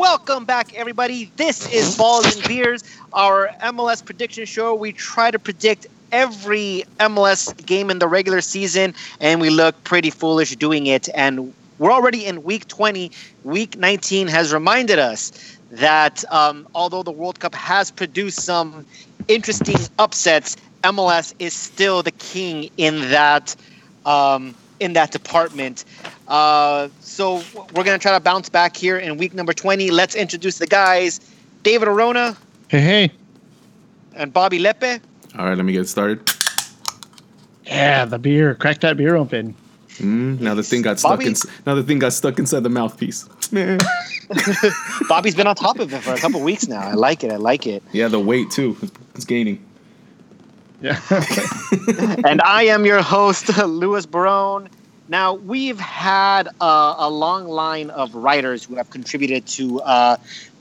Welcome back, everybody. This is Balls and Beers, our MLS prediction show. We try to predict every MLS game in the regular season, and we look pretty foolish doing it. And we're already in week 20. Week 19 has reminded us that um, although the World Cup has produced some interesting upsets, MLS is still the king in that um, in that department. Uh, so we're gonna try to bounce back here in week number 20. Let's introduce the guys: David Arona. Hey, hey. And Bobby Lepe. All right, let me get started. Yeah, the beer. Crack that beer open. Mm, now the thing got stuck in. Now the thing got stuck inside the mouthpiece. Bobby's been on top of it for a couple weeks now. I like it. I like it. Yeah, the weight too. It's gaining. Yeah. and I am your host, Louis Barone. Now we've had uh, a long line of writers who have contributed to uh,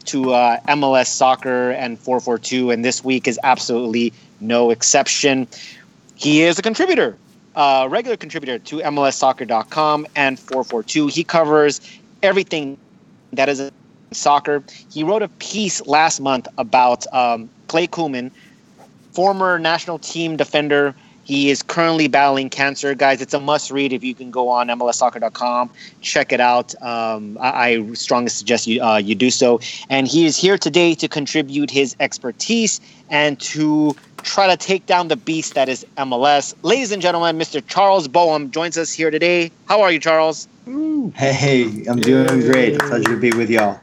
to uh, MLS soccer and 442, and this week is absolutely no exception. He is a contributor, a regular contributor to MLSsoccer.com and 442. He covers everything that is soccer. He wrote a piece last month about um, Clay Kuhlman former national team defender. He is currently battling cancer, guys. It's a must read if you can go on MLSsoccer.com, check it out. Um, I, I, strongly suggest you uh, you do so. And he is here today to contribute his expertise and to try to take down the beast that is MLS. Ladies and gentlemen, Mr. Charles Boehm joins us here today. How are you, Charles? Hey, hey I'm doing great. Pleasure to be with y'all.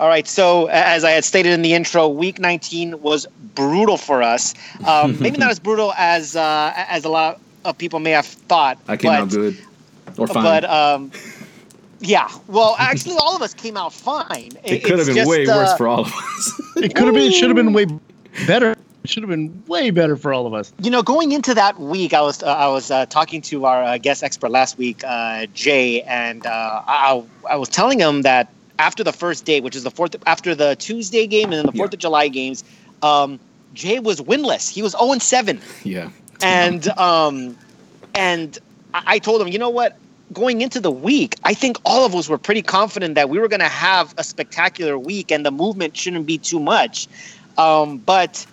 All right. So, as I had stated in the intro, Week 19 was brutal for us. Um, maybe not as brutal as uh, as a lot of people may have thought. I came but, out good or fine. But um, yeah, well, actually, all of us came out fine. It, it could have been just, way uh, worse for all of us. it could have been. It should have been way better. It should have been way better for all of us. You know, going into that week, I was uh, I was uh, talking to our uh, guest expert last week, uh, Jay, and uh, I, I was telling him that after the first day, which is the fourth after the Tuesday game and then the Fourth yeah. of July games, um, Jay was winless. He was zero oh and seven. Yeah, and um, and I told him, you know what? Going into the week, I think all of us were pretty confident that we were going to have a spectacular week and the movement shouldn't be too much. Um, but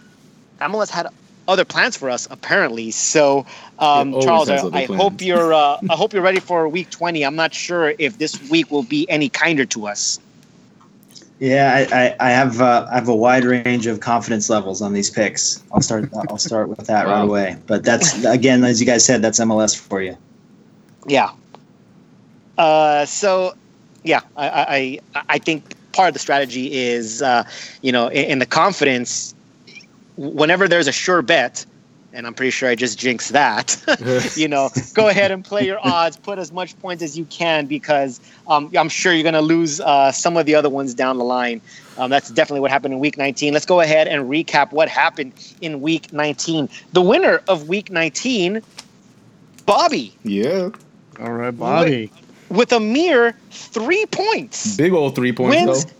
MLS had other plans for us apparently. So, um, Charles, I, I hope you're uh, I hope you're ready for week 20. I'm not sure if this week will be any kinder to us. Yeah, I, I, I have uh, I have a wide range of confidence levels on these picks. I'll start I'll start with that wow. right away. But that's again, as you guys said, that's MLS for you. Yeah. Uh, so, yeah, I, I I think part of the strategy is, uh, you know, in, in the confidence, whenever there's a sure bet, and I'm pretty sure I just jinxed that. you know, go ahead and play your odds, put as much points as you can because um, I'm sure you're going to lose uh, some of the other ones down the line. Um, that's definitely what happened in week 19. Let's go ahead and recap what happened in week 19. The winner of week 19, Bobby. Yeah. All right, Bobby. With, with a mere three points. Big old three points, wins, though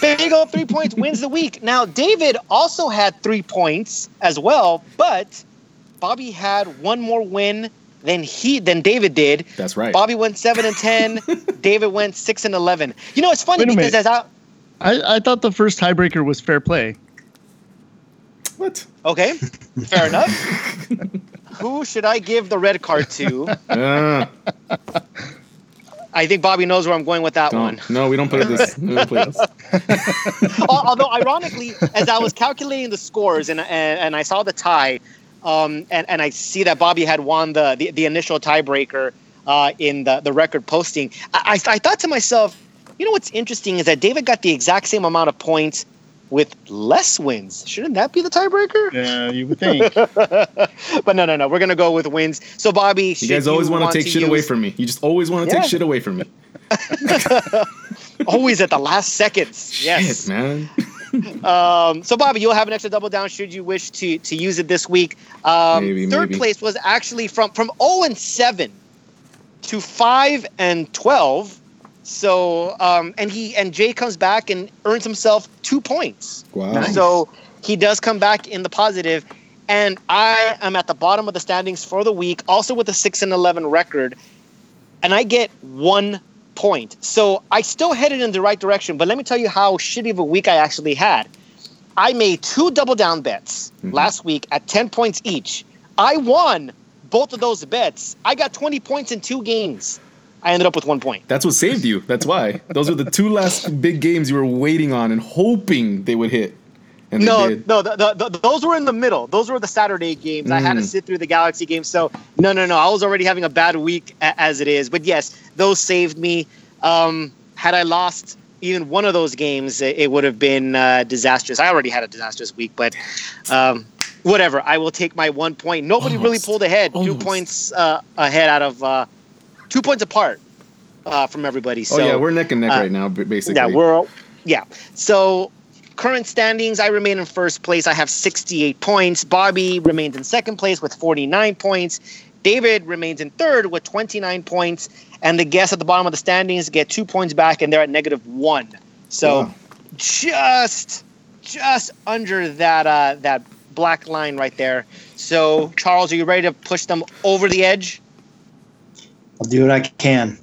Big old three points wins the week. Now, David also had three points as well, but Bobby had one more win than he than David did. That's right. Bobby went seven and ten. David went six and eleven. You know, it's funny because as I, I I thought the first tiebreaker was fair play. What? Okay, fair enough. Who should I give the red card to? Uh. I think Bobby knows where I'm going with that don't. one. No, we don't play this. We don't play this. Although, ironically, as I was calculating the scores and and, and I saw the tie, um, and and I see that Bobby had won the the, the initial tiebreaker uh, in the the record posting. I, I I thought to myself, you know what's interesting is that David got the exact same amount of points with less wins. Shouldn't that be the tiebreaker? Yeah, you would think. but no, no, no. We're gonna go with wins. So, Bobby, you guys always want to take shit use... away from me. You just always want to yeah. take shit away from me. always at the last seconds. Shit, yes, man. um, so, Bobby, you'll have an extra double down should you wish to to use it this week. Um, maybe, third maybe. place was actually from from zero oh and seven to five and twelve. So um, and he and Jay comes back and earns himself two points. Wow. Nice. So he does come back in the positive, and I am at the bottom of the standings for the week, also with a six and eleven record, and I get one point. So I still headed in the right direction, but let me tell you how shitty of a week I actually had. I made two double down bets Mhm. last week at 10 points each. I won both of those bets. I got 20 points in two games. I ended up with one point. That's what saved you. That's why. Those were the two last big games you were waiting on and hoping they would hit. And no, they did. no, the, the, the, those were in the middle. Those were the Saturday games. I had to Mm. sit through the Galaxy games. So no, no, no. I was already having a bad week a- as it is. But yes, those saved me. Um, had I lost even one of those games, it, it would have been uh, disastrous. I already had a disastrous week, but um, whatever. I will take my one point. Nobody really pulled ahead. Two points uh, ahead out of uh, two points apart uh, from everybody. So oh yeah, we're neck and neck uh, right now, basically. yeah, we're yeah. So current standings, I remain in first place. I have 68 points. Bobby remains in second place with 49 points. David remains in third with 29 points, and the guests at the bottom of the standings get two points back, and they're at negative one. So Wow. just just under that uh, that black line right there. So Charles, are you ready to push them over the edge? I'll do what I can.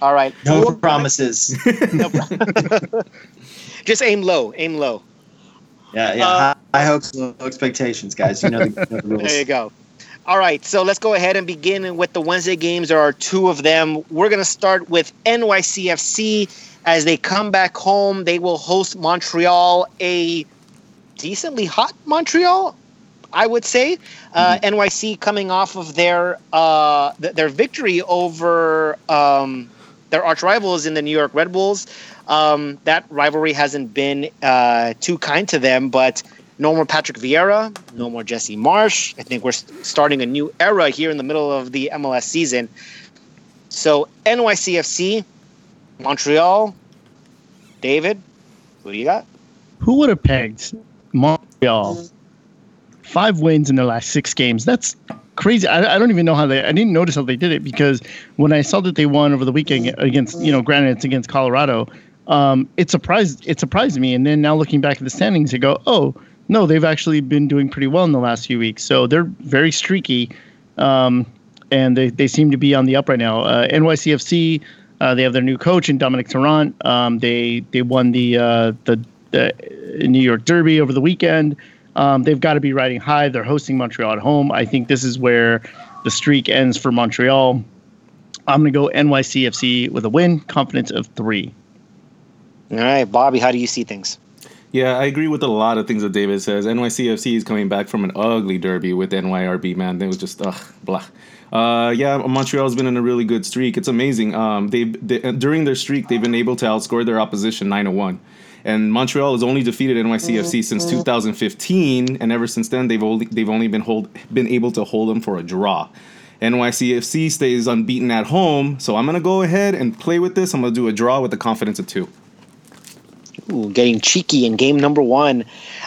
All right. No Four- promises. Just aim low. Aim low. Yeah, yeah. Uh, high, high hopes, low expectations, guys. You know the, you know the rules. There you go. All right, so let's go ahead and begin with the Wednesday games. There are two of them. We're going to start with NYCFC as they come back home. They will host Montreal, a decently hot Montreal, I would say. Uh, NYC coming off of their uh, th- their victory over um, their arch rivals in the New York Red Bulls. Um, that rivalry hasn't been uh, too kind to them, but no more Patrick Vieira, no more Jesse Marsch. I think we're s- starting a new era here in the middle of the MLS season. So NYCFC, Montreal, David, who do you got? Who would have pegged Montreal five wins in their last six games? That's crazy. I, I don't even know how they. I didn't notice how they did it because when I saw that they won over the weekend against, you know, granted it's against Colorado, um, it surprised it surprised me. And then now looking back at the standings, I go, oh no, they've actually been doing pretty well in the last few weeks. So they're very streaky, um, and they, they seem to be on the up right now. Uh, NYCFC. Uh, they have their new coach in Domènec Torrent. Um, they they won the uh, the the New York Derby over the weekend. Um, they've got to be riding high. They're hosting Montreal at home. I think this is where the streak ends for Montreal. I'm going to go NYCFC with a win, confidence of three. All right, Bobby, how do you see things? Yeah, I agree with a lot of things that David says. NYCFC is coming back from an ugly derby with NYRB, man. It was just, ugh, blah. Uh, yeah, Montreal's been in a really good streak. It's amazing. Um, they've they, during their streak, they've been able to outscore their opposition nine to one. And Montreal has only defeated NYCFC since 2015, and ever since then, they've only they've only been hold been able to hold them for a draw. NYCFC stays unbeaten at home, so I'm gonna go ahead and play with this. I'm gonna do a draw with a confidence of two. Ooh, getting cheeky in game number one.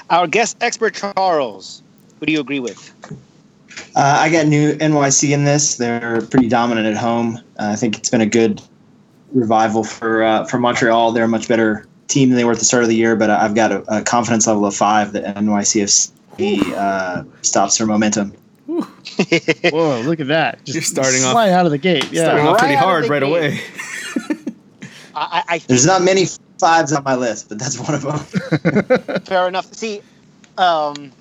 Our guest expert, Charles, who do you agree with? Uh, I got new NYC in this. They're pretty dominant at home. Uh, I think it's been a good revival for uh, for Montreal. They're a much better team than they were at the start of the year, but I've got a, a confidence level of five that NYCFC uh, stops their momentum. Whoa, look at that! Just You're starting off- fly out of the gate. Yeah. Starting off pretty out hard right gate. away. I, I, I There's not many fives on my list, but that's one of them. fair enough. See, um,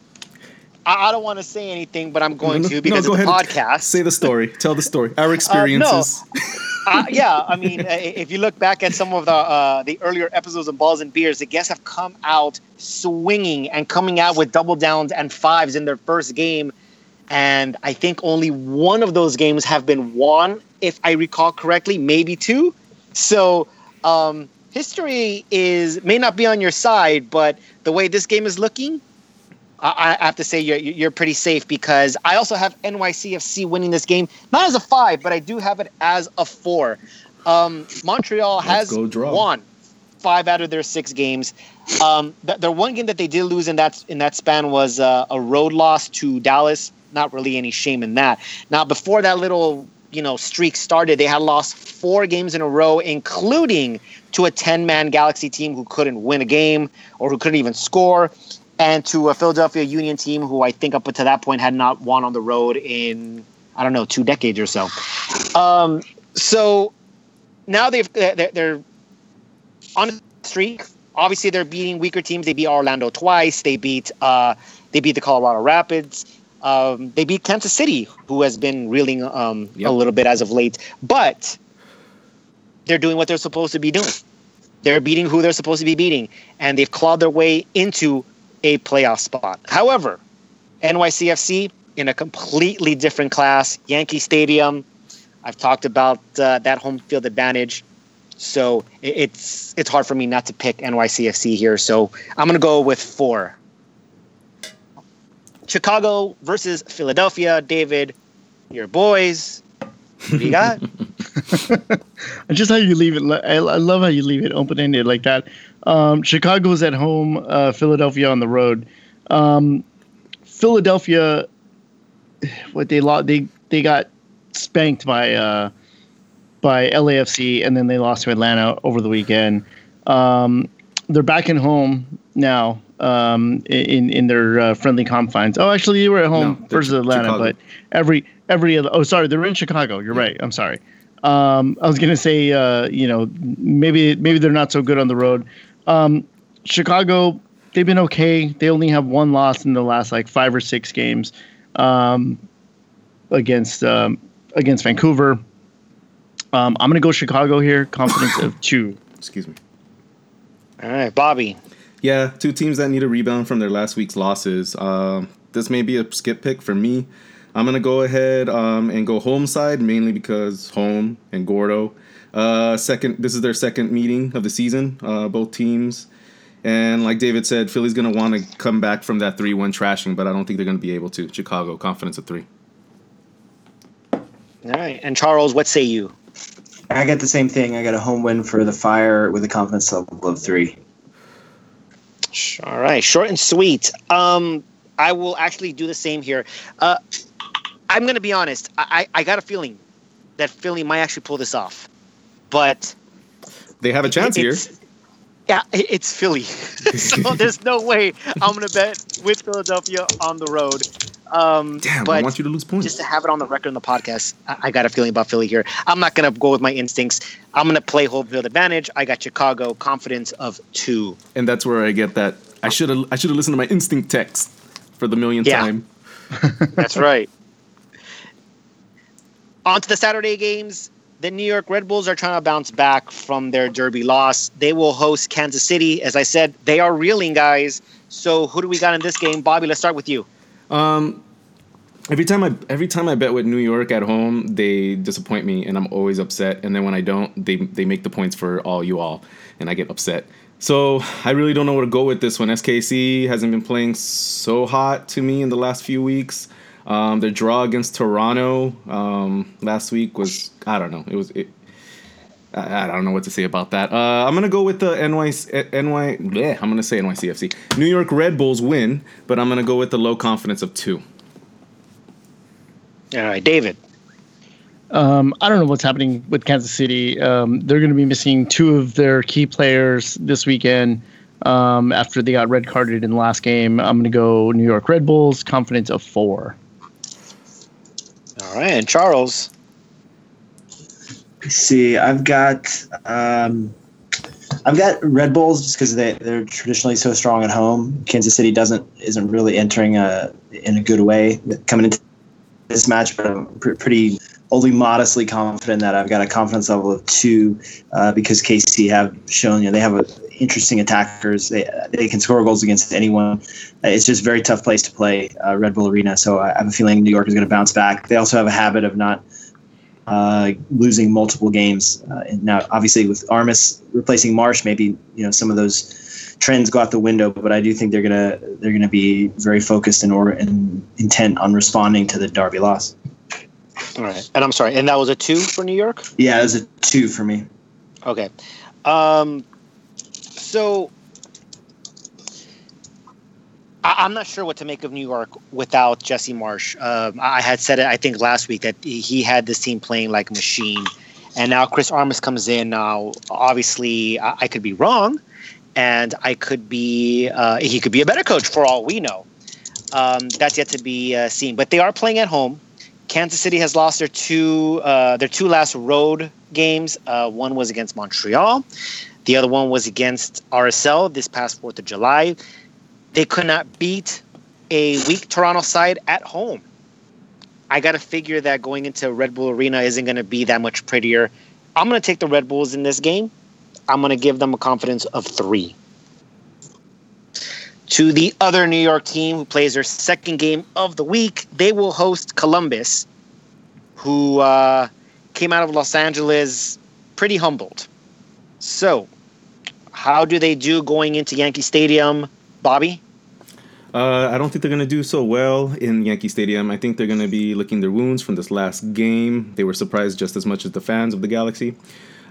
I, I don't want to say anything, but I'm going No, no, to no, because go of the ahead. podcast. Say the story. Tell the story. Our experiences. uh, yeah, I mean, uh, if you look back at some of the uh, the earlier episodes of Balls and Beers, the guests have come out swinging and coming out with double downs and fives in their first game, and I think only one of those games have been won, if I recall correctly, maybe two. So um, history is may not be on your side, but the way this game is looking, I, I have to say you're you're pretty safe because I also have NYCFC winning this game, not as a five, but I do have it as a four. Um, Montreal has won five out of their six games. Um, th- their one game that they did lose in that in that span was uh, a road loss to Dallas. Not really any shame in that. Now, before that little you know streak started, they had lost four games in a row, including to a ten man Galaxy team who couldn't win a game or who couldn't even score and to a Philadelphia Union team who I think up to that point had not won on the road in I don't know two decades or so. Um, so now they've they're, they're on a streak. Obviously, they're beating weaker teams. They beat Orlando twice. They beat uh, they beat the Colorado Rapids. Um, they beat Kansas City, who has been reeling um, Yep. a little bit as of late. But they're doing what they're supposed to be doing. They're beating who they're supposed to be beating, and they've clawed their way into a playoff spot. However, NYCFC in a completely different class. Yankee Stadium. I've talked about uh, that home field advantage, so it's it's hard for me not to pick NYCFC here. So I'm gonna go with four. Chicago versus Philadelphia. David, your boys. What do you got? just how you leave it. I, I love how you leave it open ended like that. Um, Chicago's at home, uh, Philadelphia on the road. Um, Philadelphia, what they lost, they they got spanked by uh, by LAFC, and then they lost to Atlanta over the weekend. Um, they're back in home now um, in in their uh, friendly confines. Oh, actually, you were at home No, versus Atlanta, Chicago. but every every other. Oh, sorry, they're in Chicago. You're right. I'm sorry. Um, I was gonna say, uh, you know, maybe maybe they're not so good on the road. Um, Chicago, they've been okay. They only have one loss in the last like five or six games um, against um, against Vancouver. Um, I'm gonna go Chicago here. Confidence of two. Excuse me. All right, Bobby. Yeah, two teams that need a rebound from their last week's losses. Um, this may be a skip pick for me. I'm gonna go ahead um, and go home side mainly because home and Gordo. Uh, second, this is their second meeting of the season. Uh, both teams, and like David said, Philly's gonna want to come back from that three-one trashing, but I don't think they're gonna be able to. Chicago, confidence of three. All right, and Charles, what say you? I got the same thing. I got a home win for the Fire with a confidence level of three. All right, short and sweet. Um, I will actually do the same here. Uh, I'm going to be honest. I, I I got a feeling that Philly might actually pull this off, but They have a chance here. Yeah, it's Philly, so there's no way I'm going to bet with Philadelphia on the road. Um, Damn, but I want you to lose points. just to have it on the record in the podcast, I, I got a feeling about Philly here. I'm not going to go with my instincts. I'm going to play home field advantage. I got Chicago confidence of two. and that's where I get that. I should have. I should have listened to my instinct text for the millionth Yeah. time. That's right. On to the Saturday games. The New York Red Bulls are trying to bounce back from their derby loss. They will host Kansas City. As I said, they are reeling, guys. So who do we got in this game? Bobby, let's start with you. Um, every time I every time I bet with New York at home, they disappoint me, and I'm always upset. And then when I don't, they they make the points for all you all, and I get upset. So I really don't know where to go with this one. SKC hasn't been playing so hot to me in the last few weeks. Um, their draw against Toronto um, last week was I don't know. It was it, I, I don't know what to say about that. Uh, I'm gonna go with the NY NY. bleh, I'm gonna say NYCFC. New York Red Bulls win, but I'm gonna go with the low confidence of two. All right, David. Um, I don't know what's happening with Kansas City. Um, they're going to be missing two of their key players this weekend um, after they got red carded in the last game. I'm going to go New York Red Bulls, confidence of four. All right, and Charles. Let's see, I've got um, I've got Red Bulls just because they they're traditionally so strong at home. Kansas City doesn't isn't really entering a in a good way coming into this match, but I'm pr- pretty only modestly confident that I've got a confidence level of two uh, because KC have shown you know they have a, interesting attackers. They they can score goals against anyone. It's just a very tough place to play uh, Red Bull Arena. So I have a feeling New York is going to bounce back. They also have a habit of not uh, losing multiple games. Uh, and now, obviously, with Armas replacing Marsch, maybe you know some of those trends go out the window. But I do think they're gonna they're gonna be very focused and or and intent on responding to the Derby loss. All right, and I'm sorry, and that was a two for New York. Yeah, it was a two for me. Okay. Um, so I, I'm not sure what to make of New York without Jesse Marsch. Um, I had said it, I think, last week that he had this team playing like a machine. And now Chris Armas comes in. Now, obviously, I, I could be wrong, and I could be uh, he could be a better coach for all we know. Um, that's yet to be uh, seen. But they are playing at home. Kansas City has lost their two uh, their two last road games. Uh, one was against Montreal. The other one was against RSL this past Fourth of July. They could not beat a weak Toronto side at home. I got to figure that going into Red Bull Arena isn't going to be that much prettier. I'm going to take the Red Bulls in this game. I'm going to give them a confidence of three. To the other New York team who plays their second game of the week, they will host Columbus, who uh, came out of Los Angeles pretty humbled. So, how do they do going into Yankee Stadium, Bobby? Uh, I don't think they're going to do so well in Yankee Stadium. I think they're going to be licking their wounds from this last game. They were surprised just as much as the fans of the Galaxy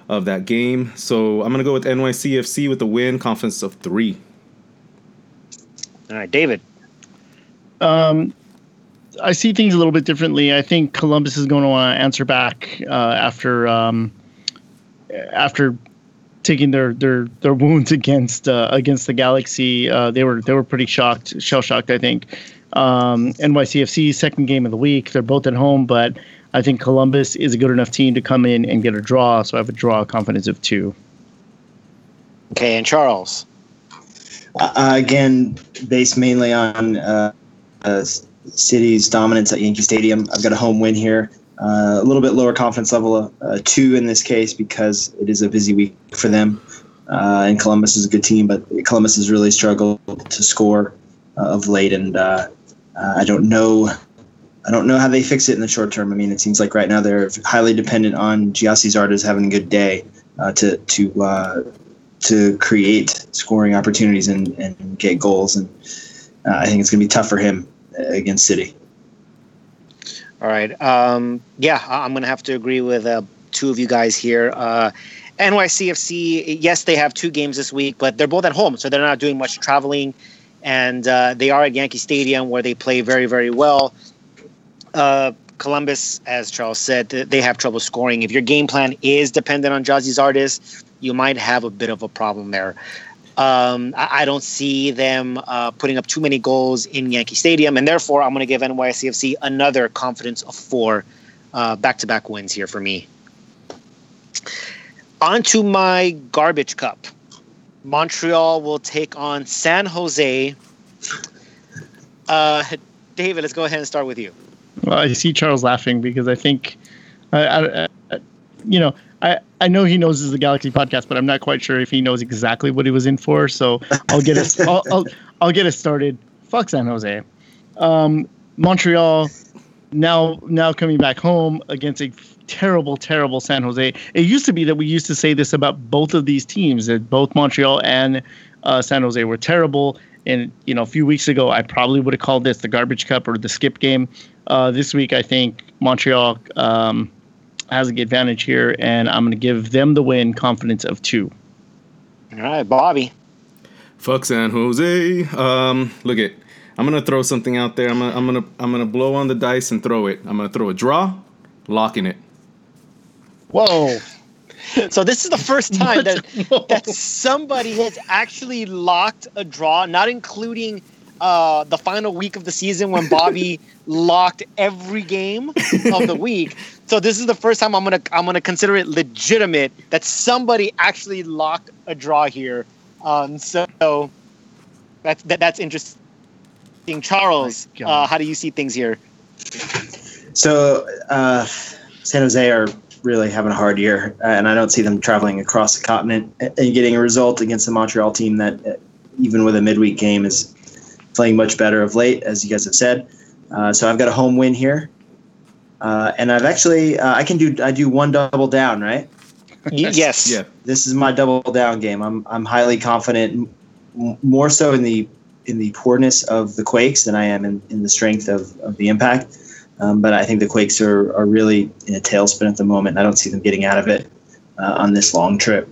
of that game. So I'm going to go with NYCFC with the win, confidence of three. All right, David. Um, I see things a little bit differently. I think Columbus is going to want to answer back uh, after um, after taking their their their wounds against uh, against the Galaxy. Uh, they were they were pretty shocked, shell shocked. I think. Um, NYCFC second game of the week. They're both at home, but I think Columbus is a good enough team to come in and get a draw. So I have a draw confidence of two. Okay, and Charles. Uh, again, based mainly on uh, uh, City's dominance at Yankee Stadium, I've got a home win here. Uh, a little bit lower confidence level, uh, two in this case because it is a busy week for them. Uh, and Columbus is a good team, but Columbus has really struggled to score of late, and I don't know. I don't know how they fix it in the short term. I mean, it seems like right now they're highly dependent on Gyasi Zardes having a good day to to to create scoring opportunities and, and get goals. And uh, I think it's going to be tough for him against City. All right. Um, yeah, I'm going to have to agree with uh, two of you guys here. Uh, NYCFC, yes, they have two games this week, but they're both at home, so they're not doing much traveling. And uh, they are at Yankee Stadium where they play very, very well. Uh, Columbus, as Charles said, they have trouble scoring. If your game plan is dependent on Gyasi Zardes, you might have a bit of a problem there. Um, I, I, don't see them uh, putting up too many goals in Yankee Stadium, and therefore I'm going to give NYCFC another confidence of four uh, back-to-back wins here for me. On to my garbage cup. Montreal will take on San Jose. Uh, David, let's go ahead and start with you. Well, I see Charles laughing because I think, I, you know, I, I know he knows this is the Galaxy podcast, but I'm not quite sure if he knows exactly what he was in for. So I'll get it. I'll, I'll, I'll get it started. Fuck San Jose. Um, Montreal now now coming back home against a terrible, terrible San Jose. It used to be that we used to say this about both of these teams that both Montreal and uh, San Jose were terrible. And you know, a few weeks ago, I probably would have called this the garbage cup or the skip game. Uh, this week, I think Montreal. Um, has the advantage here, and I'm going to give them the win, confidence of two. All right, Bobby. Fuck San Jose. Um, look it. I'm gonna throw something out there. I'm gonna, I'm gonna, I'm gonna blow on the dice and throw it. I'm gonna throw a draw, locking it. Whoa. So this is the first time that that somebody has actually locked a draw, not including uh, the final week of the season when Bobby locked every game of the week. So this is the first time I'm gonna I'm gonna consider it legitimate that somebody actually locked a draw here. Um, so that's that, that's interesting. Charles, uh, how do you see things here? So uh, San Jose are really having a hard year, and I don't see them traveling across the continent and getting a result against the Montreal team that, uh, even with a midweek game, is playing much better of late, as you guys have said. Uh, so I've got a home win here, uh, and I've actually uh, I can do I do one double down, right? yes. Yeah. This is my double down game. I'm I'm highly confident, m- more so in the in the poorness of the Quakes than I am in, in the strength of, of the Impact. Um, but I think the Quakes are, are really in a tailspin at the moment. I don't see them getting out of it uh, on this long trip.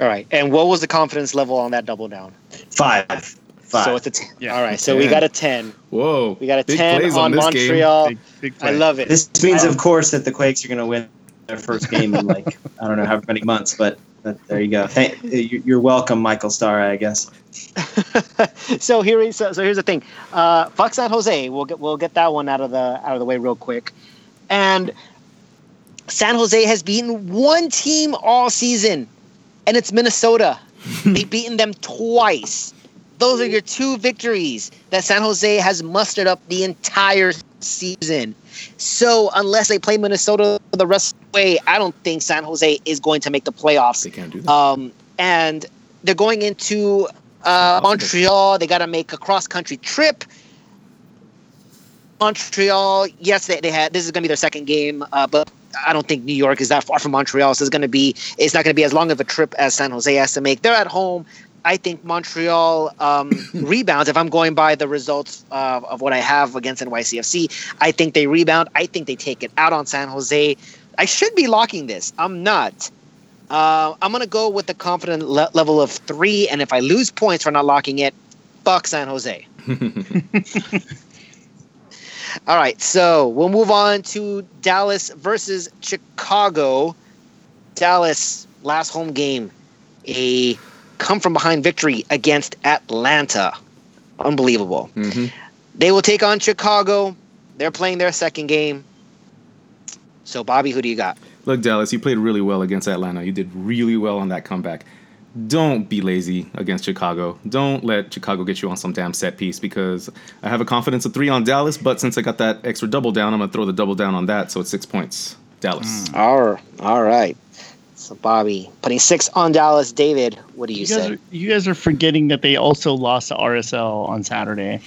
All right. And what was the confidence level on that double down? Five. Five. So it's a ten. Yeah. All right. So 10. we got a ten. Whoa. We got a big ten on, on Montreal. Big, big I love it. This means, of course, that the Quakes are going to win their first game in like I don't know how many months, but But there you go. Thank, you're welcome, Mikael Stahre. I guess. so here is so, so here's the thing. Uh, fuck San Jose. We'll get we'll get that one out of the out of the way real quick. And San Jose has beaten one team all season, and it's Minnesota. They've beaten them twice. Those are your two victories that San Jose has mustered up the entire season. So unless they play Minnesota the rest of the way, I don't think San Jose is going to make the playoffs. They can't do that. Um, and they're going into uh, Montreal. They got to make a cross country trip. Montreal, yes, they, they had this is going to be their second game, uh, but I don't think New York is that far from Montreal, so it's going to be it's not going to be as long of a trip as San Jose has to make. They're at home. I think Montreal um, rebounds. If I'm going by the results uh, of what I have against NYCFC, I think they rebound. I think they take it out on San Jose. I should be locking this. I'm not. Uh, I'm gonna go with the confident le- level of three, and if I lose points for not locking it, fuck San Jose. All right, so we'll move on to Dallas versus Chicago. Dallas last home game, a come from behind victory against Atlanta. Unbelievable. hmm They will take on Chicago. They're playing their second game. So, Bobby, who do you got? Look, Dallas, you played really well against Atlanta. You did really well on that comeback. Don't be lazy against Chicago. Don't let Chicago get you on some damn set piece because I have a confidence of three on Dallas, but since I got that extra double down, I'm going to throw the double down on that. So it's six points. Dallas. All, all right. So, Bobby, putting six on Dallas. David, what do you, You say? are, you guys are forgetting that they also lost to RSL on Saturday.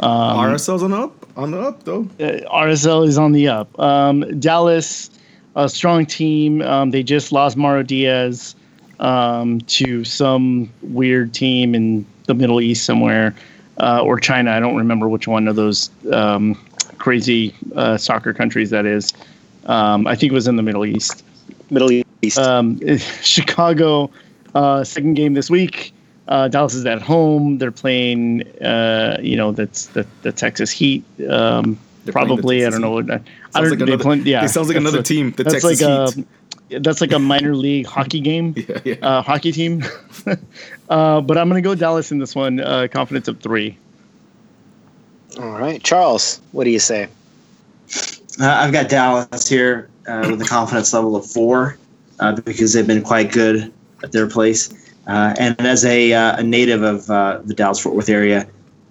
Um, RSL's on the up, on the up though. uh, RSL is on the up. Um, Dallas, a strong team. Um, they just lost Mauro Diaz um, to some weird team in the Middle East somewhere, uh, or China. I don't remember which one of those um, crazy uh, soccer countries that is. Um, I think it was in the Middle East. Middle East. Um, Chicago, uh, second game this week. Uh, Dallas is at home. They're playing, uh, you know, that's the, the Texas Heat. Um, They're playing the probably, I don't know what. I don't. like they another- play, yeah, it sounds like another a- team, the that's Texas like Heat. a, that's like a minor league hockey game, Yeah, yeah. uh, hockey team. uh, but I'm gonna go Dallas in this one. Uh, confidence of three. all right. Charles, what do you say? Uh, I've got Dallas here uh, with a confidence level of four uh, because they've been quite good at their place. Uh, and as a, uh, a native of uh, the Dallas Fort Worth area,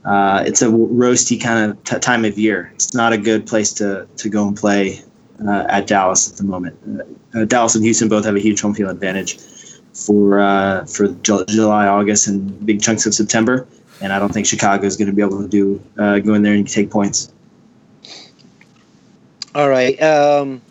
uh, it's a roasty kind of t- time of year. It's not a good place to, to go and play at Dallas at the moment. Dallas and Houston both have a huge home field advantage for for Ju- July, August, and big chunks of September. And I don't think Chicago is going to be able to do go in there and take points. All right. Um,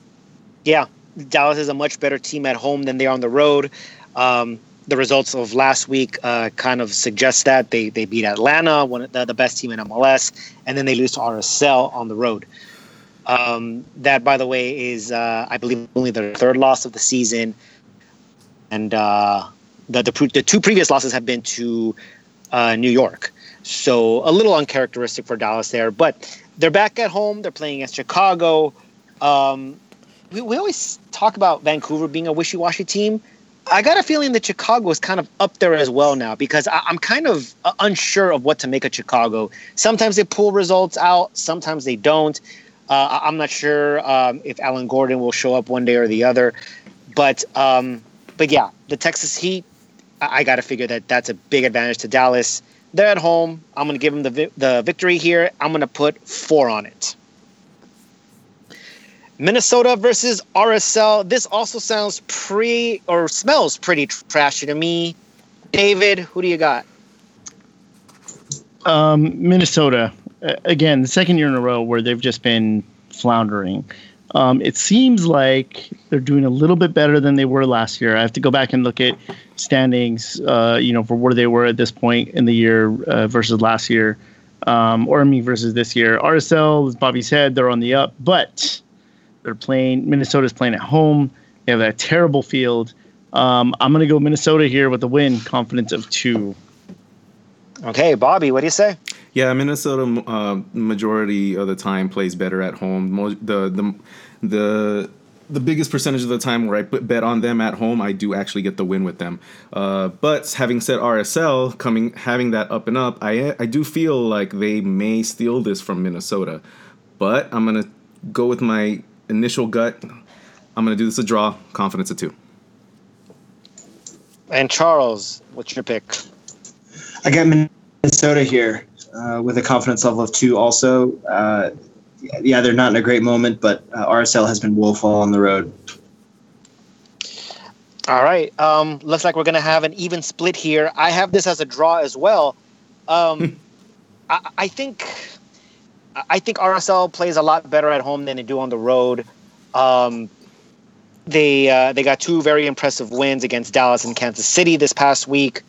yeah, Dallas is a much better team at home than they are on the road. Um, the results of last week uh, kind of suggest that they they beat Atlanta, one the, the best team in MLS, and then they lose to RSL on the road. Um, that, by the way, is uh, I believe only their third loss of the season, and uh, the, the the two previous losses have been to uh, New York. So a little uncharacteristic for Dallas there, but they're back at home. They're playing against Chicago. Um, we, we always talk about Vancouver being a wishy-washy team. I got a feeling that Chicago is kind of up there as well now because I, I'm kind of uh, unsure of what to make of Chicago. Sometimes they pull results out, sometimes they don't. Uh, I'm not sure um, if Alan Gordon will show up one day or the other, but um, but yeah, the Texas Heat. I, I got to figure that that's a big advantage to Dallas. They're at home. I'm going to give them the vi- the victory here. I'm going to put four on it. Minnesota versus RSL. This also sounds pretty or smells pretty trashy to me. David, who do you got? Um, Minnesota, again, the second year in a row where they've just been floundering. Um, it seems like they're doing a little bit better than they were last year. I have to go back and look at standings, uh, you know, for where they were at this point in the year uh, versus last year, um, or I mean versus this year. RSL, as Bobby said, they're on the up, but they're playing. Minnesota's playing at home. They have that terrible field. Um, I'm going to go Minnesota here with a win, confidence of two. Okay, Bobby, what do you say? Yeah, Minnesota uh, majority of the time plays better at home. Mo- the the the the biggest percentage of the time where I bet on them at home, I do actually get the win with them. Uh, but having said RSL coming having that up and up, I I do feel like they may steal this from Minnesota. But I'm gonna go with my initial gut. I'm gonna do this a draw. Confidence of two. And Charles, what's your pick? I got Minnesota here uh, with a confidence level of two. Also, uh, yeah, they're not in a great moment, but uh, RSL has been woeful on the road. All right. Um, looks like we're going to have an even split here. I have this as a draw as well. Um, I, I, think I think RSL plays a lot better at home than they do on the road. Um, they uh, they got two very impressive wins against Dallas and Kansas City this past week.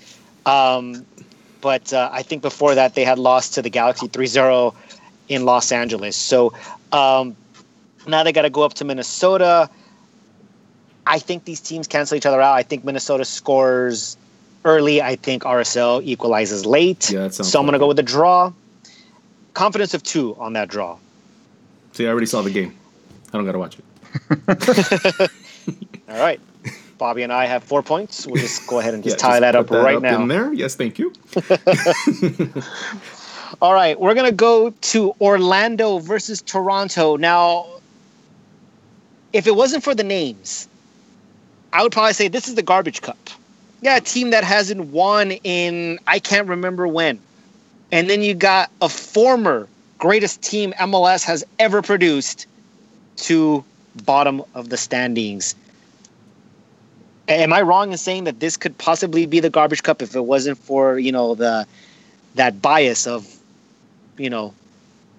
Um, but uh, I think before that they had lost to the Galaxy 3-0 in Los Angeles. So um, now they got to go up to Minnesota. I think these teams cancel each other out. I think Minnesota scores early. I think RSL equalizes late. Yeah, so I'm going to go with a draw. Confidence of two on that draw. See, I already saw the game. I don't got to watch it. All right. Bobby and I have four points. We'll just go ahead and just yeah, tie just that up that right up now. In there, yes, thank you. All right, we're gonna go to Orlando versus Toronto. Now, if it wasn't for the names, I would probably say this is the garbage cup. Yeah, a team that hasn't won in I can't remember when. And then you got a former greatest team MLS has ever produced to bottom of the standings. Am I wrong in saying that this could possibly be the garbage cup if it wasn't for, you know, the that bias of, you know,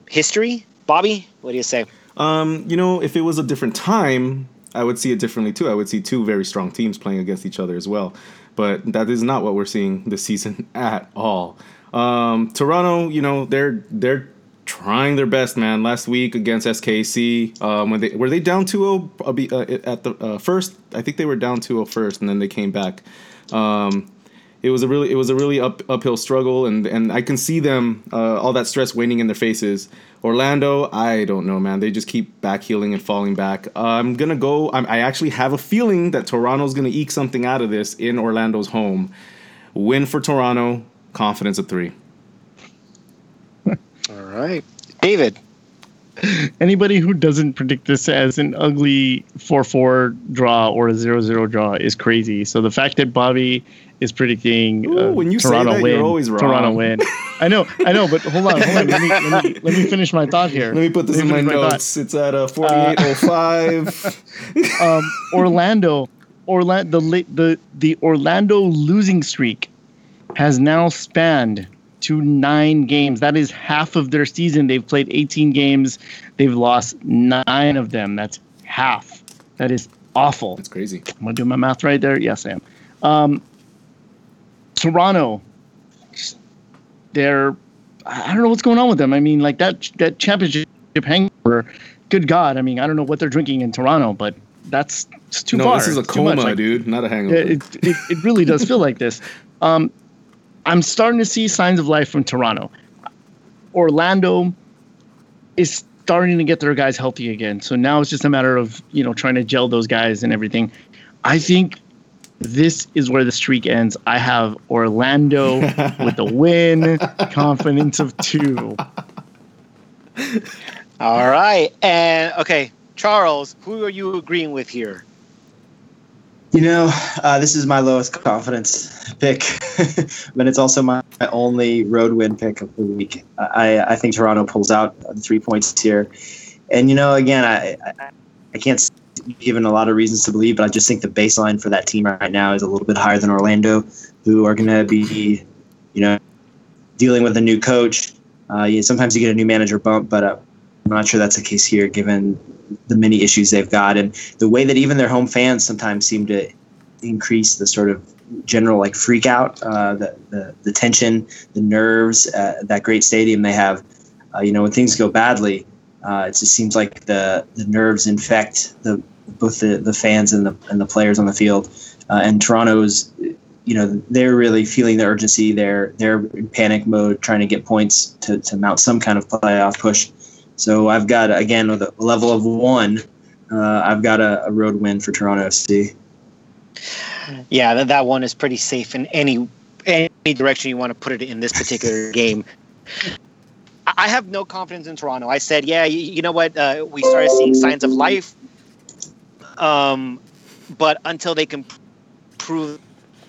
history? Bobby, what do you say? Um, you know, if it was a different time, I would see it differently too. I would see two very strong teams playing against each other as well. But that is not what we're seeing this season at all. Um, Toronto, you know, they're they're trying their best, man. Last week against SKC, um, when they were they down 2-0 uh, at the uh, first. I think they were down 2-0 first, and then they came back. Um, it was a really it was a really up, uphill struggle, and and I can see them uh, all that stress waning in their faces. Orlando, I don't know, man. They just keep back healing and falling back. I'm gonna go. I'm, I actually have a feeling that Toronto's gonna eke something out of this in Orlando's home. Win for Toronto. Confidence of three. All right, David. Anybody who doesn't predict this as an ugly 4-4 draw or a 0-0 draw is crazy. So the fact that Bobby is predicting Ooh, uh, when you Toronto that, win, Toronto win. I know, I know, but hold on, hold on. Let me, let me, let me finish my thought here. Let me put this in my notes. My it's at a 4805. Uh, um, Orlando, Orlando, the the the Orlando losing streak has now spanned to nine games. That is half of their season. They've played 18 games. They've lost nine of them. That's half. That is awful. That's crazy. I'm gonna do my math right there. Yes, I am. Um, Toronto, they're I don't know what's going on with them. I mean, like that that championship hangover. Good God, I mean, I don't know what they're drinking in Toronto, but that's it's too no, far. this is a coma, like, dude, not a hangover. It, it, it really does feel like this. Um, I'm starting to see signs of life from Toronto. Orlando is starting to get their guys healthy again. So now it's just a matter of, you know, trying to gel those guys and everything. I think this is where the streak ends. I have Orlando with a win, confidence of two. All right. And okay, Charles, who are you agreeing with here? You know, uh, this is my lowest confidence pick, but it's also my, my, only road win pick of the week. I, I think Toronto pulls out three points here. And, you know, again, I, I, I can't given a lot of reasons to believe, but I just think the baseline for that team right now is a little bit higher than Orlando, who are going to be, you know, dealing with a new coach. Uh, yeah, sometimes you get a new manager bump, but uh, I'm not sure that's the case here, given the many issues they've got and the way that even their home fans sometimes seem to increase the sort of general like freak out, uh, the, the, the tension, the nerves, uh, that great stadium they have. Uh, you know, when things go badly, uh, it just seems like the, the nerves infect the both the, the fans and the and the players on the field. Uh, and Toronto's, you know, they're really feeling the urgency. They're they're in panic mode, trying to get points to, to mount some kind of playoff push. So I've got again with a level of one, uh, I've got a, a, road win for Toronto FC. Yeah, that, that one is pretty safe in any any direction you want to put it in this particular game. I have no confidence in Toronto. I said, yeah, you, you know what? Uh, we started seeing signs of life, um, but until they can prove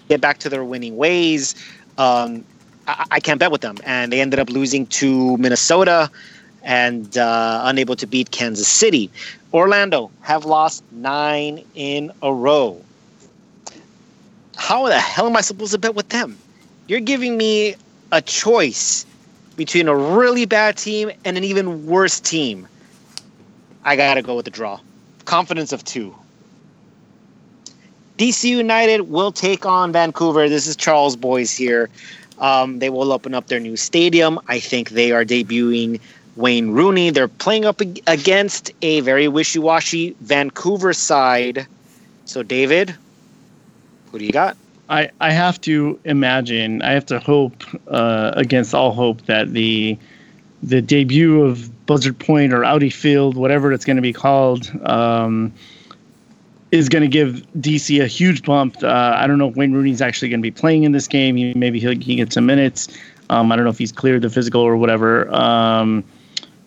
get back to their winning ways, um, I, I, can't bet with them. And they ended up losing to Minnesota and uh, unable to beat Kansas City. Orlando have lost nine in a row. How the hell am I supposed to bet with them? You're giving me a choice between a really bad team and an even worse team. I gotta go with the draw. Confidence of two. DC United will take on Vancouver. This is Charles Boys here. Um, they will open up their new stadium. I think they are debuting Wayne Rooney. They're playing up against a very wishy washy Vancouver side. So, David, who do you got? I, I have to imagine, I have to hope uh, against all hope that the the debut of Buzzard Point or Audi Field, whatever it's going to be called, um, is going to give DC a huge bump. Uh, I don't know if Wayne Rooney's actually going to be playing in this game. He, maybe he gets some minutes. Um, I don't know if he's cleared the physical or whatever. Um,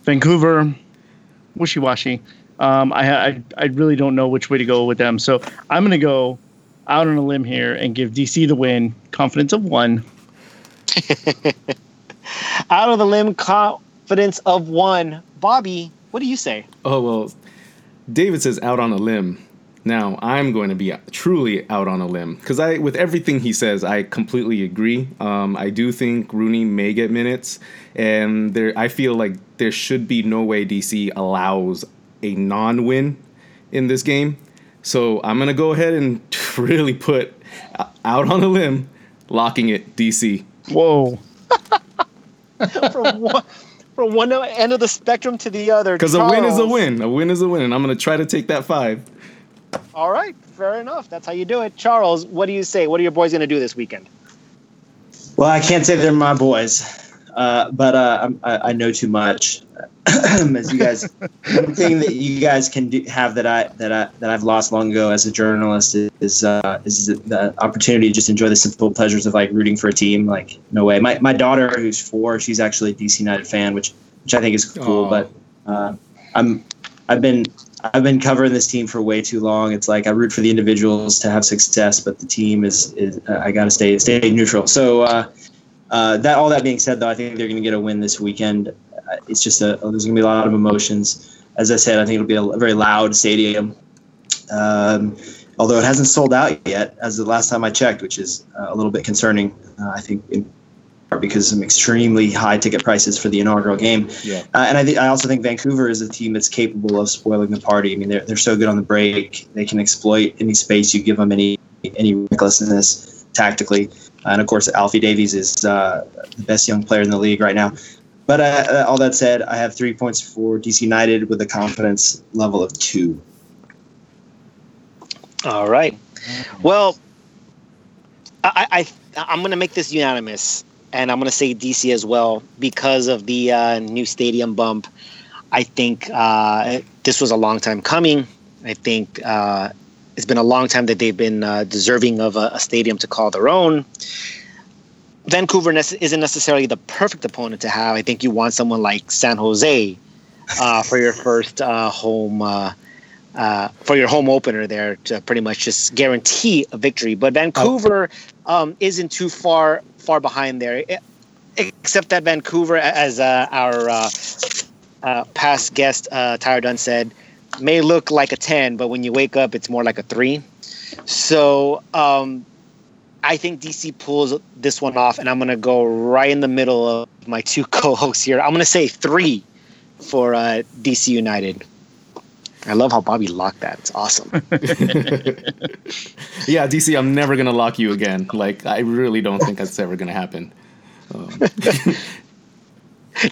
Vancouver, wishy washy. Um, I, I, I really don't know which way to go with them. So I'm going to go out on a limb here and give DC the win. Confidence of one. out of the limb, confidence of one. Bobby, what do you say? Oh well, David says out on a limb. Now I'm going to be truly out on a limb because I, with everything he says, I completely agree. Um, I do think Rooney may get minutes, and there I feel like there should be no way DC allows a non-win in this game. So I'm gonna go ahead and really put out on a limb, locking it DC. Whoa. from, one, from one end of the spectrum to the other. Because a win is a win. A win is a win, and I'm gonna try to take that five. All right, fair enough. That's how you do it. Charles, what do you say? What are your boys going to do this weekend? Well, I can't say they're my boys, uh, but uh, I, I, know too much. as you guys, one thing that you guys can do, have that I that I that I've lost long ago as a journalist is uh, is the opportunity to just enjoy the simple pleasures of like rooting for a team. Like no way. My my daughter, who's four, she's actually a DC United fan, which which I think is cool. Aww. But uh, I'm I've been I've been covering this team for way too long. It's like I root for the individuals to have success, but the team is, is uh, I got to stay stay neutral. So uh, uh, that all that being said, though, I think they're going to get a win this weekend. Uh, it's just a there's going to be a lot of emotions. As I said, I think it'll be a, very loud stadium. Um, although it hasn't sold out yet, as the last time I checked, which is uh, a little bit concerning. Uh, I think in because of some extremely high ticket prices for the inaugural game. Yeah. Uh, and I, th- I also think Vancouver is a team that's capable of spoiling the party. I mean, they're, they're so good on the break. They can exploit any space you give them, any any recklessness tactically. And of course, Alphonso Davies is uh, the best young player in the league right now. But uh, uh all that said, I have three points for DC United with a confidence level of two. All right. Well, I, I I'm going to make this unanimous and I'm going to say DC as well because of the uh, new stadium bump. I think uh, this was a long time coming. I think uh, it's been a long time that they've been uh, deserving of a, a, stadium to call their own. Vancouver isn't necessarily the perfect opponent to have. I think you want someone like San Jose uh, for your first uh, home. for your home opener there to pretty much just guarantee a victory. But Vancouver um, isn't too far far behind there, except that Vancouver, as uh, our uh, uh, past guest uh, Tyler Dunn said, may look like a 10, but when you wake up, it's more like a 3. So um, I think DC pulls this one off, and I'm going to go right in the middle of my two co hosts here. I'm going to say 3 for uh, DC United. I love how Bobby locked that. It's awesome. yeah, DC, I'm never gonna lock you again. Like, I really don't think that's ever gonna happen. Um.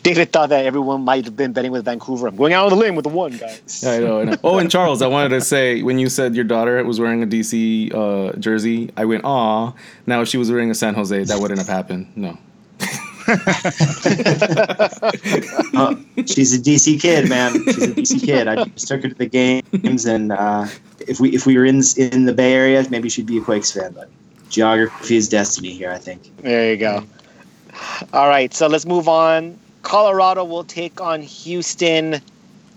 David thought that everyone might have been betting with Vancouver. I'm going out on the limb with the one, guys. I know, I know. Oh, and Charles, I wanted to say when you said your daughter was wearing a DC uh, jersey, I went, "Aw." Now, if she was wearing a San Jose, that wouldn't have happened. No. Uh, she's a DC kid, man. She's a DC kid. I just took her to the games, and uh, if we if we were in in the Bay Area, maybe she'd be a Quakes fan. But geography is destiny here, I think. There you go. All right, so let's move on. Colorado will take on Houston.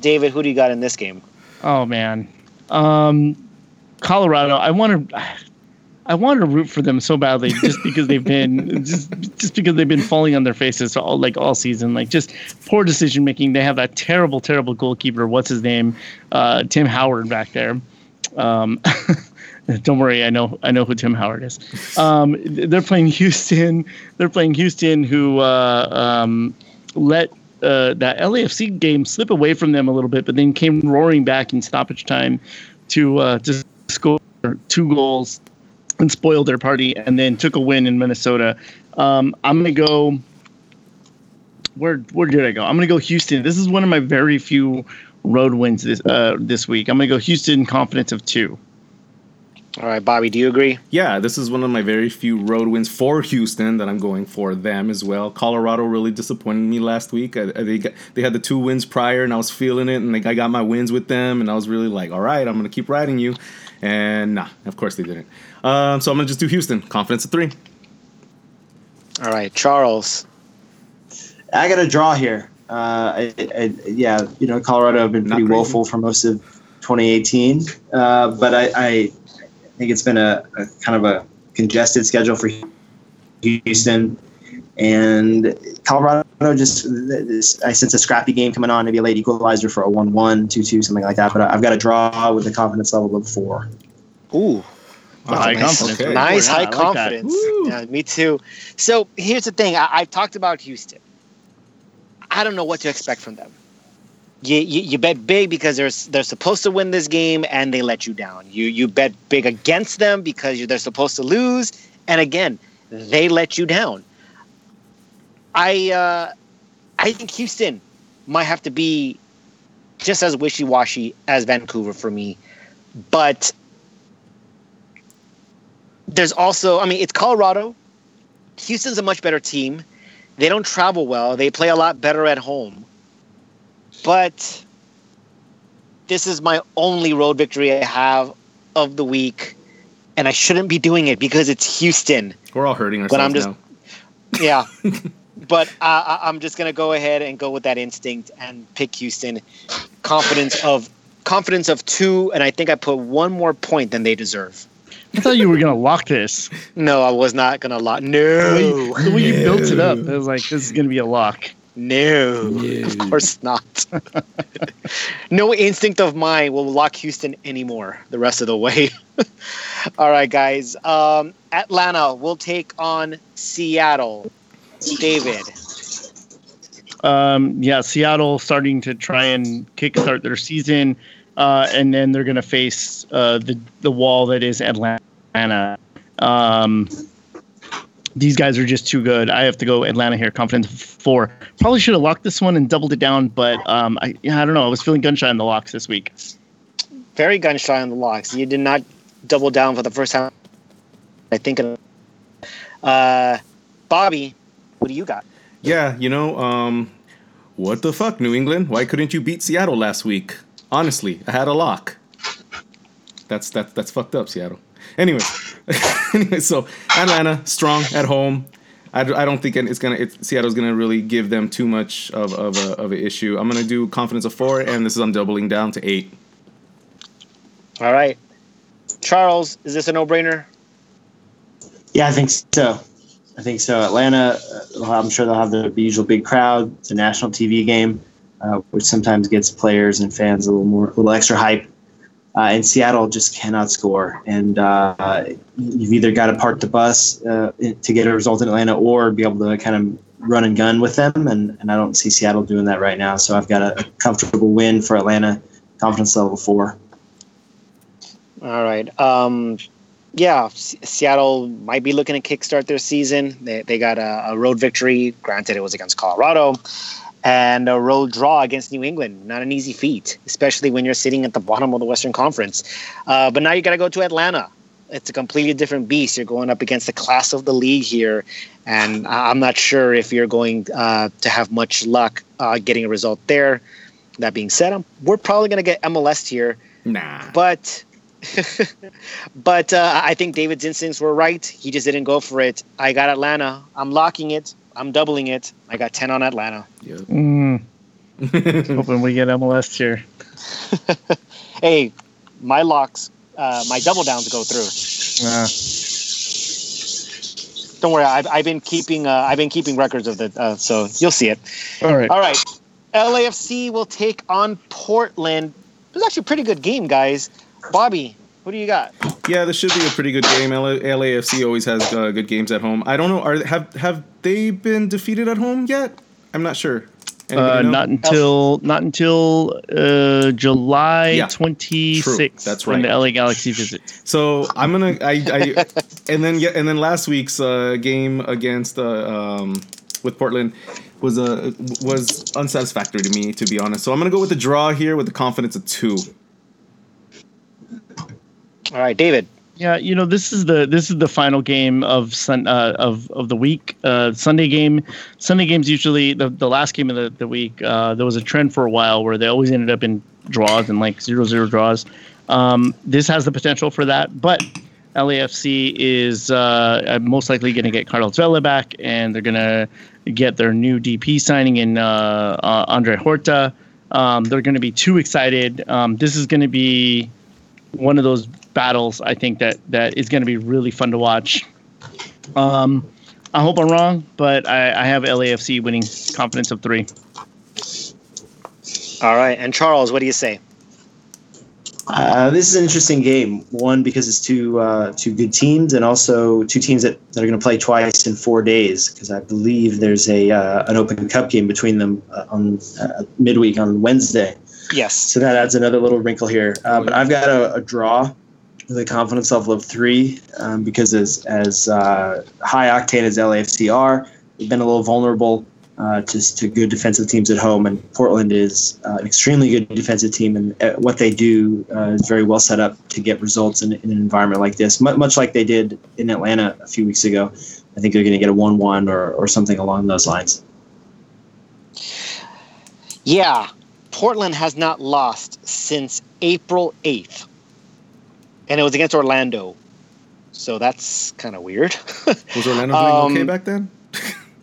David, who do you got in this game? Oh man, um, Colorado. I want to. I want to root for them so badly just because they've been just just because they've been falling on their faces all like all season. Like just poor decision making. They have that terrible, terrible goalkeeper. What's his name? Uh, Tim Howard back there. Um, don't worry, I know I know who Tim Howard is. Um, they're playing Houston. They're playing Houston, who uh, um, let uh, that LAFC game slip away from them a little bit, but then came roaring back in stoppage time to uh, to score two goals and spoiled their party, and then took a win in Minnesota. Um, I'm gonna go. Where where did I go? I'm gonna go Houston. This is one of my very few road wins this uh, this week. I'm gonna go Houston. Confidence of two. All right, Bobby, do you agree? Yeah, this is one of my very few road wins for Houston that I'm going for them as well. Colorado really disappointed me last week. I, I, they got, they had the two wins prior, and I was feeling it, and like I got my wins with them, and I was really like, all right, I'm gonna keep riding you, and nah, of course they didn't. Um, so I'm gonna just do Houston. Confidence of three. All right, Charles. I got a draw here. Uh, I, I, yeah, you know, Colorado have been Not pretty crazy. woeful for most of 2018, uh, but I, I think it's been a, a kind of a congested schedule for Houston, and Colorado just this, I sense a scrappy game coming on, maybe a late equalizer for a 1-1, 2-2, something like that. But I've got a draw with a confidence level of four. Ooh, high nice. confidence. Okay. nice, Yeah, high like confidence. Yeah, me too. So here's the thing: I, I've talked about Houston. I don't know what to expect from them. You, you, you bet big because they're they're supposed to win this game and they let you down. You you bet big against them because you, they're supposed to lose and again they let you down. I uh, I think Houston might have to be just as wishy washy as Vancouver for me, but there's also I mean it's Colorado. Houston's a much better team. They don't travel well. They play a lot better at home. But this is my only road victory I have of the week, and I shouldn't be doing it because it's Houston. We're all hurting ourselves But I'm just- now. Yeah. but uh, I- I'm just gonna go ahead and go with that instinct and pick Houston. Confidence of confidence of two, and I think I put one more point than they deserve. I thought you were gonna lock this. No, I was not gonna lock. The way, No, you, the way you built it up, I was like, this is gonna be a lock. no, of course not. no instinct of mine will lock Houston anymore the rest of the way. All right, guys. Um, Atlanta will take on Seattle. David. Um, yeah, Seattle starting to try and kickstart their season, uh, and then they're going to face uh, the the wall that is Atlanta. Um, these guys are just too good. I have to go Atlanta here. Confidence of four. Probably should have locked this one and doubled it down, but um, I yeah, I don't know. I was feeling gun shy in the locks this week. very gun shy on the locks. You did not double down for the first time. I think. Uh, Bobby, what do you got? Yeah, you know, um, what the fuck, New England? Why couldn't you beat Seattle last week? Honestly, I had a lock. That's that's that's fucked up, Seattle. Anyway, anyway, so Atlanta strong at home. I, I don't think it's gonna. It's, Seattle's gonna really give them too much of of a of an issue. I'm gonna do confidence of four, and this is I'm doubling down to eight. All right, Charles, is this a no-brainer? Yeah, I think so. I think so. Atlanta, uh, I'm sure they'll have the usual big crowd. It's a national TV game, uh, which sometimes gets players and fans a little more, a little extra hype. Uh, and Seattle just cannot score, and uh, you've either got to park the bus uh, to get a result in Atlanta, or be able to kind of run and gun with them. And, and I don't see Seattle doing that right now. So I've got a, comfortable win for Atlanta, confidence level four. All right. Um, yeah, S- Seattle might be looking to kickstart their season. They, they got a, a road victory. Granted, it was against Colorado, and a road draw against New England. Not an easy feat, especially when you're sitting at the bottom of the Western Conference. Uh, but now you got to go to Atlanta. it's a completely different beast. You're going up against the class of the league here, and I'm not sure if you're going uh, to have much luck uh, getting a result there. That being said, I'm, we're probably going to get MLS here, Nah. but but uh, I think David's instincts were right. He just didn't go for it. I got Atlanta. I'm locking it. I'm doubling it. I got 10 on Atlanta. Yep. Mm, hoping we get MLS here. Hey, my locks, uh, my double downs go through. Uh, Don't worry, I've, I've been keeping uh, I've been keeping records of the uh, so you'll see it. all right. All right, LAFC will take on Portland. It was actually a pretty good game, guys. Bobby, what do you got? Yeah, this should be a pretty good game. LA, LAFC always has uh, good games at home. I don't know. Are have have they been defeated at home yet? I'm not sure. Uh, not until not until uh, July Yeah, twenty sixth. True, that's when right. the LA Galaxy visits. So I'm gonna I, I and then yeah and then last week's uh, game against uh, um, with Portland was uh, was unsatisfactory to me to be honest. So I'm gonna go with the draw here with the confidence of two. All right, David. Yeah, you know this is the this is the final game of sun uh, of of the week. Uh, Sunday game, Sunday games usually the, the last game of the the week. Uh, there was a trend for a while where they always ended up in draws and like zero zero draws. Um, this has the potential for that, but LAFC is uh, most likely going to get Carlos Vela back, and they're going to get their new DP signing in uh, uh, Andre Horta. Um, they're going to be too excited. Um, this is going to be one of those battles I think that that is going to be really fun to watch. Um, I hope I'm wrong, but I, I have LAFC winning confidence of three. All right, and Charles, what do you say? Uh, this is an interesting game. One because it's two uh, two good teams, and also two teams that, that are going to play twice in four days. Because I believe there's a uh, an Open Cup game between them uh, on uh, midweek on Wednesday. Yes. So that adds another little wrinkle here. Uh, but I've got a, a draw a confidence level of three um, because as as uh, high octane as LAFC are, they've been a little vulnerable uh, to, to good defensive teams at home, and Portland is uh, an extremely good defensive team, and uh, what they do uh, is very well set up to get results in, in an environment like this, mu- much like they did in Atlanta a few weeks ago. I think they're going to get a one-one or, or something along those lines. Yeah, Portland has not lost since April 8th. And it was against Orlando. So that's kind of weird. Was Orlando doing Um, okay back then?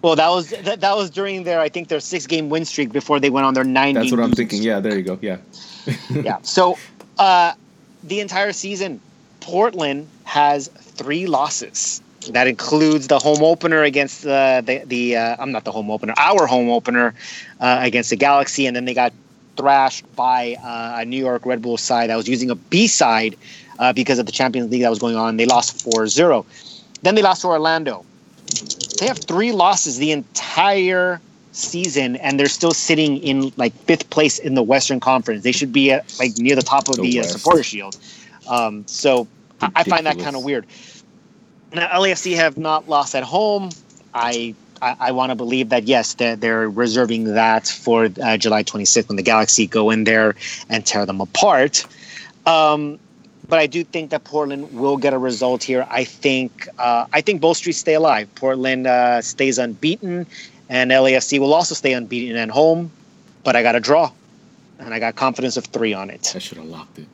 well, that was that, that was during their I think their 6-game win streak before they went on their 9 That's what I'm thinking. Yeah, there you go. Yeah. yeah. So uh, the entire season, Portland has three losses. That includes the home opener against the the, the uh, I'm not the home opener, our home opener uh, against the Galaxy, and then they got thrashed by uh, a New York Red Bull side that was using a B side uh, because of the Champions League that was going on. They lost 4-0. Then they lost to Orlando. They have three losses the entire season, and they're still sitting in like fifth place in the Western Conference. They should be at like near the top of The the, uh, supporter shield. Um, so I, I find that kind of weird. Now LAFC have not lost at home. I I, I want to believe that yes, they're, they're reserving that for uh, July 26th when the Galaxy go in there and tear them apart. Um, but I do think that Portland will get a result here. I think uh, I think both streets stay alive. Portland uh, stays unbeaten, and LAFC will also stay unbeaten at home. But I got a draw, and I got confidence of three on it. I should have locked it.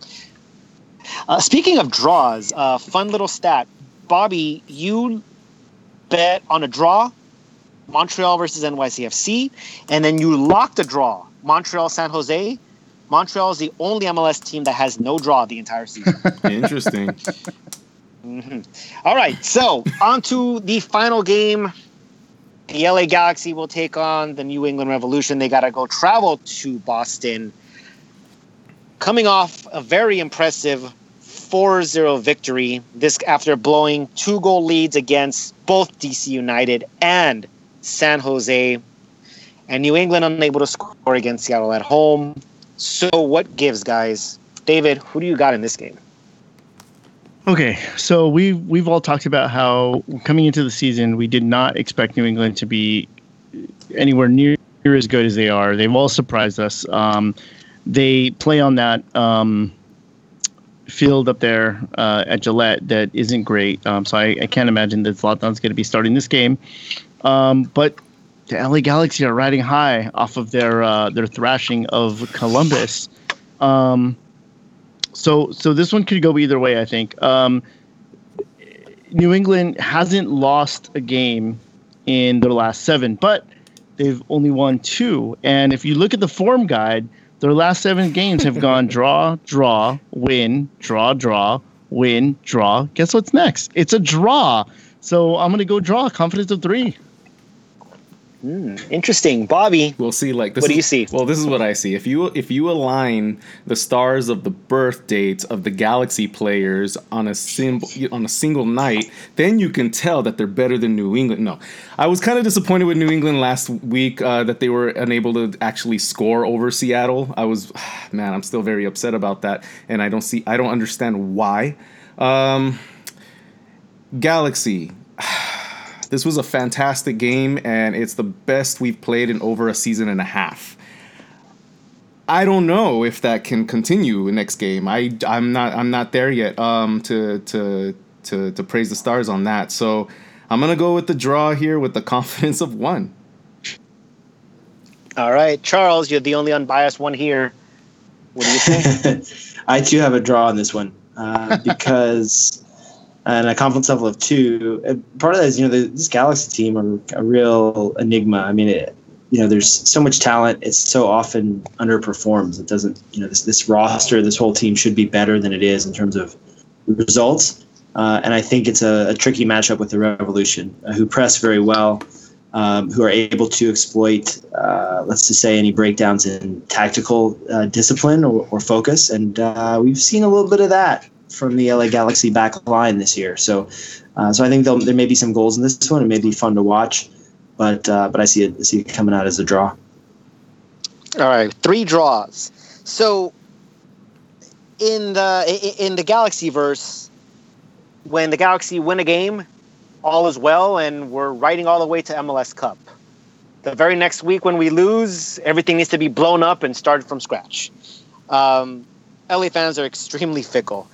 Uh, speaking of draws, uh, fun little stat. Bobby, you bet on a draw, Montreal versus NYCFC, and then you locked a draw, Montreal San Jose. Montreal is the only MLS team that has no draw the entire season. Interesting. Mhm. All right, so on to the final game. The LA Galaxy will take on the New England Revolution. They got to go travel to Boston. Coming off a very impressive 4 0 victory, this after blowing two goal leads against both DC United and San Jose. And New England unable to score against Seattle at home. So, what gives, guys? David, who do you got in this game? Okay, so we we've all talked about how coming into the season we did not expect New England to be anywhere near, near as good as they are. They've all surprised us. Um, they play on that um, field up there uh, at Gillette that isn't great. Um, so I, I, can't imagine that Zlatan's going to be starting this game. Um, but the LA Galaxy are riding high off of their uh, their thrashing of Columbus. Um, so so this one could go either way. I think um, New England hasn't lost a game in their last seven, but they've only won two. And if you look at the form guide, their last seven games have gone draw, draw, win, draw, draw, win, draw. Guess what's next? It's a draw. So I'm going to go draw. Confidence of three. Mm, interesting, Bobby. We'll see. Like, this what do you see? Well, this is what I see. If you if you align the stars of the birth dates of the Galaxy players on a symbol on a single night, then you can tell that they're better than New England. No, I was kind of disappointed with New England last week uh, that they were unable to actually score over Seattle. I was, man, I'm still very upset about that, and I don't see, I don't understand why. Um, Galaxy this was a fantastic game, and it's the best we've played in over a season and a half. I don't know if that can continue next game. I I'm not I'm not there yet um, to to to to praise the stars on that. So I'm gonna go with the draw here with the confidence of one. All right, Charles, you're the only unbiased one here. What do you think? I too have a draw on this one uh, because and a confidence level of two. part of that is, you know, the, this Galaxy team are a real enigma. I mean, it, you know, there's so much talent. It's so often underperforms. It doesn't, you know, this, this roster, this whole team should be better than it is in terms of results. Uh, and I think it's a, a, tricky matchup with the Revolution, uh, who press very well, um, who are able to exploit, uh, let's just say, any breakdowns in tactical uh, discipline or, or, focus. And uh, we've seen a little bit of that from the LA Galaxy back line this year. So, uh, so I think there may be some goals in this one. It may be fun to watch, but uh, but I see it see it coming out as a draw. All right, three draws. So, in the in the Galaxy verse, when the Galaxy win a game, all is well, and we're riding all the way to MLS Cup. The very next week, when we lose, everything needs to be blown up and started from scratch. Um, LA fans are extremely fickle.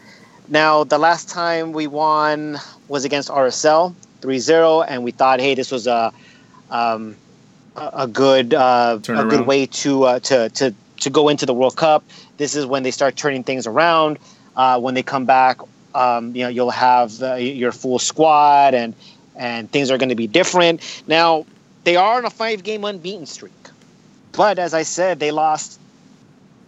Now, the last time we won was against RSL 3 0, and we thought, hey, this was a. Um, a good uh, a good way to uh, to to to go into the World Cup. This is when they start turning things around. Uh, when they come back, um, you know you'll have uh, your full squad and and things are going to be different. Now they are on a five game unbeaten streak, but as I said, they lost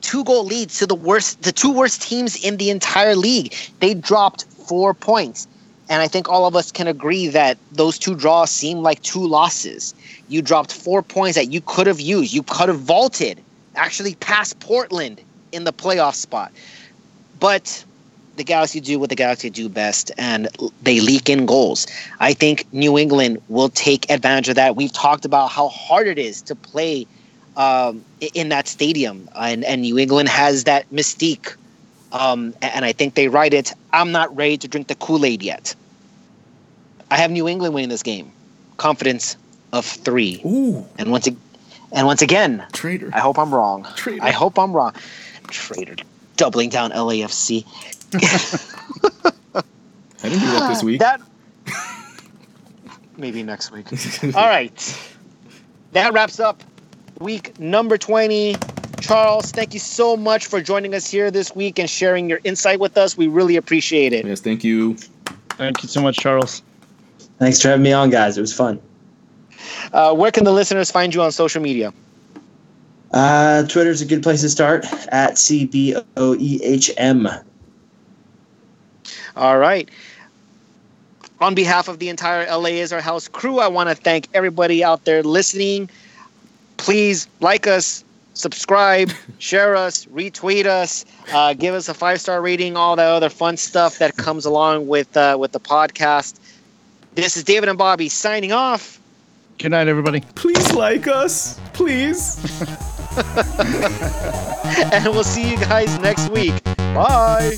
two goal leads to the worst, the two worst teams in the entire league. They dropped four points. And I think all of us can agree that those two draws seem like two losses. You dropped four points that you could have used. You could have vaulted, actually past Portland in the playoff spot. But the Galaxy do what the Galaxy do best, and they leak in goals. I think New England will take advantage of that. We've talked about how hard it is to play um, in that stadium, and, and New England has that mystique. Um, and I think they write it. I'm not ready to drink the Kool Aid yet. I have New England winning this game. Confidence of three. Ooh. And once, and once again, traitor. I hope I'm wrong. Traitor. I hope I'm wrong. Traitor. Doubling down LAFC. I didn't do that this week. That maybe next week. All right. That wraps up week number 20. Charles, thank you so much for joining us here this week and sharing your insight with us. We really appreciate it. Yes, thank you. Thank you so much, Charles. Thanks for having me on, guys. It was fun. Uh, where can the listeners find you on social media? Uh, Twitter's a good place to start at CBOEHM. All right. On behalf of the entire LA is our house crew, I want to thank everybody out there listening please like us, subscribe, share us, retweet us, uh, give us a five star rating, all that other fun stuff that comes along with uh, with the podcast. This is David and Bobby signing off. Good night, everybody. Please like us, please. and we'll see you guys next week. Bye.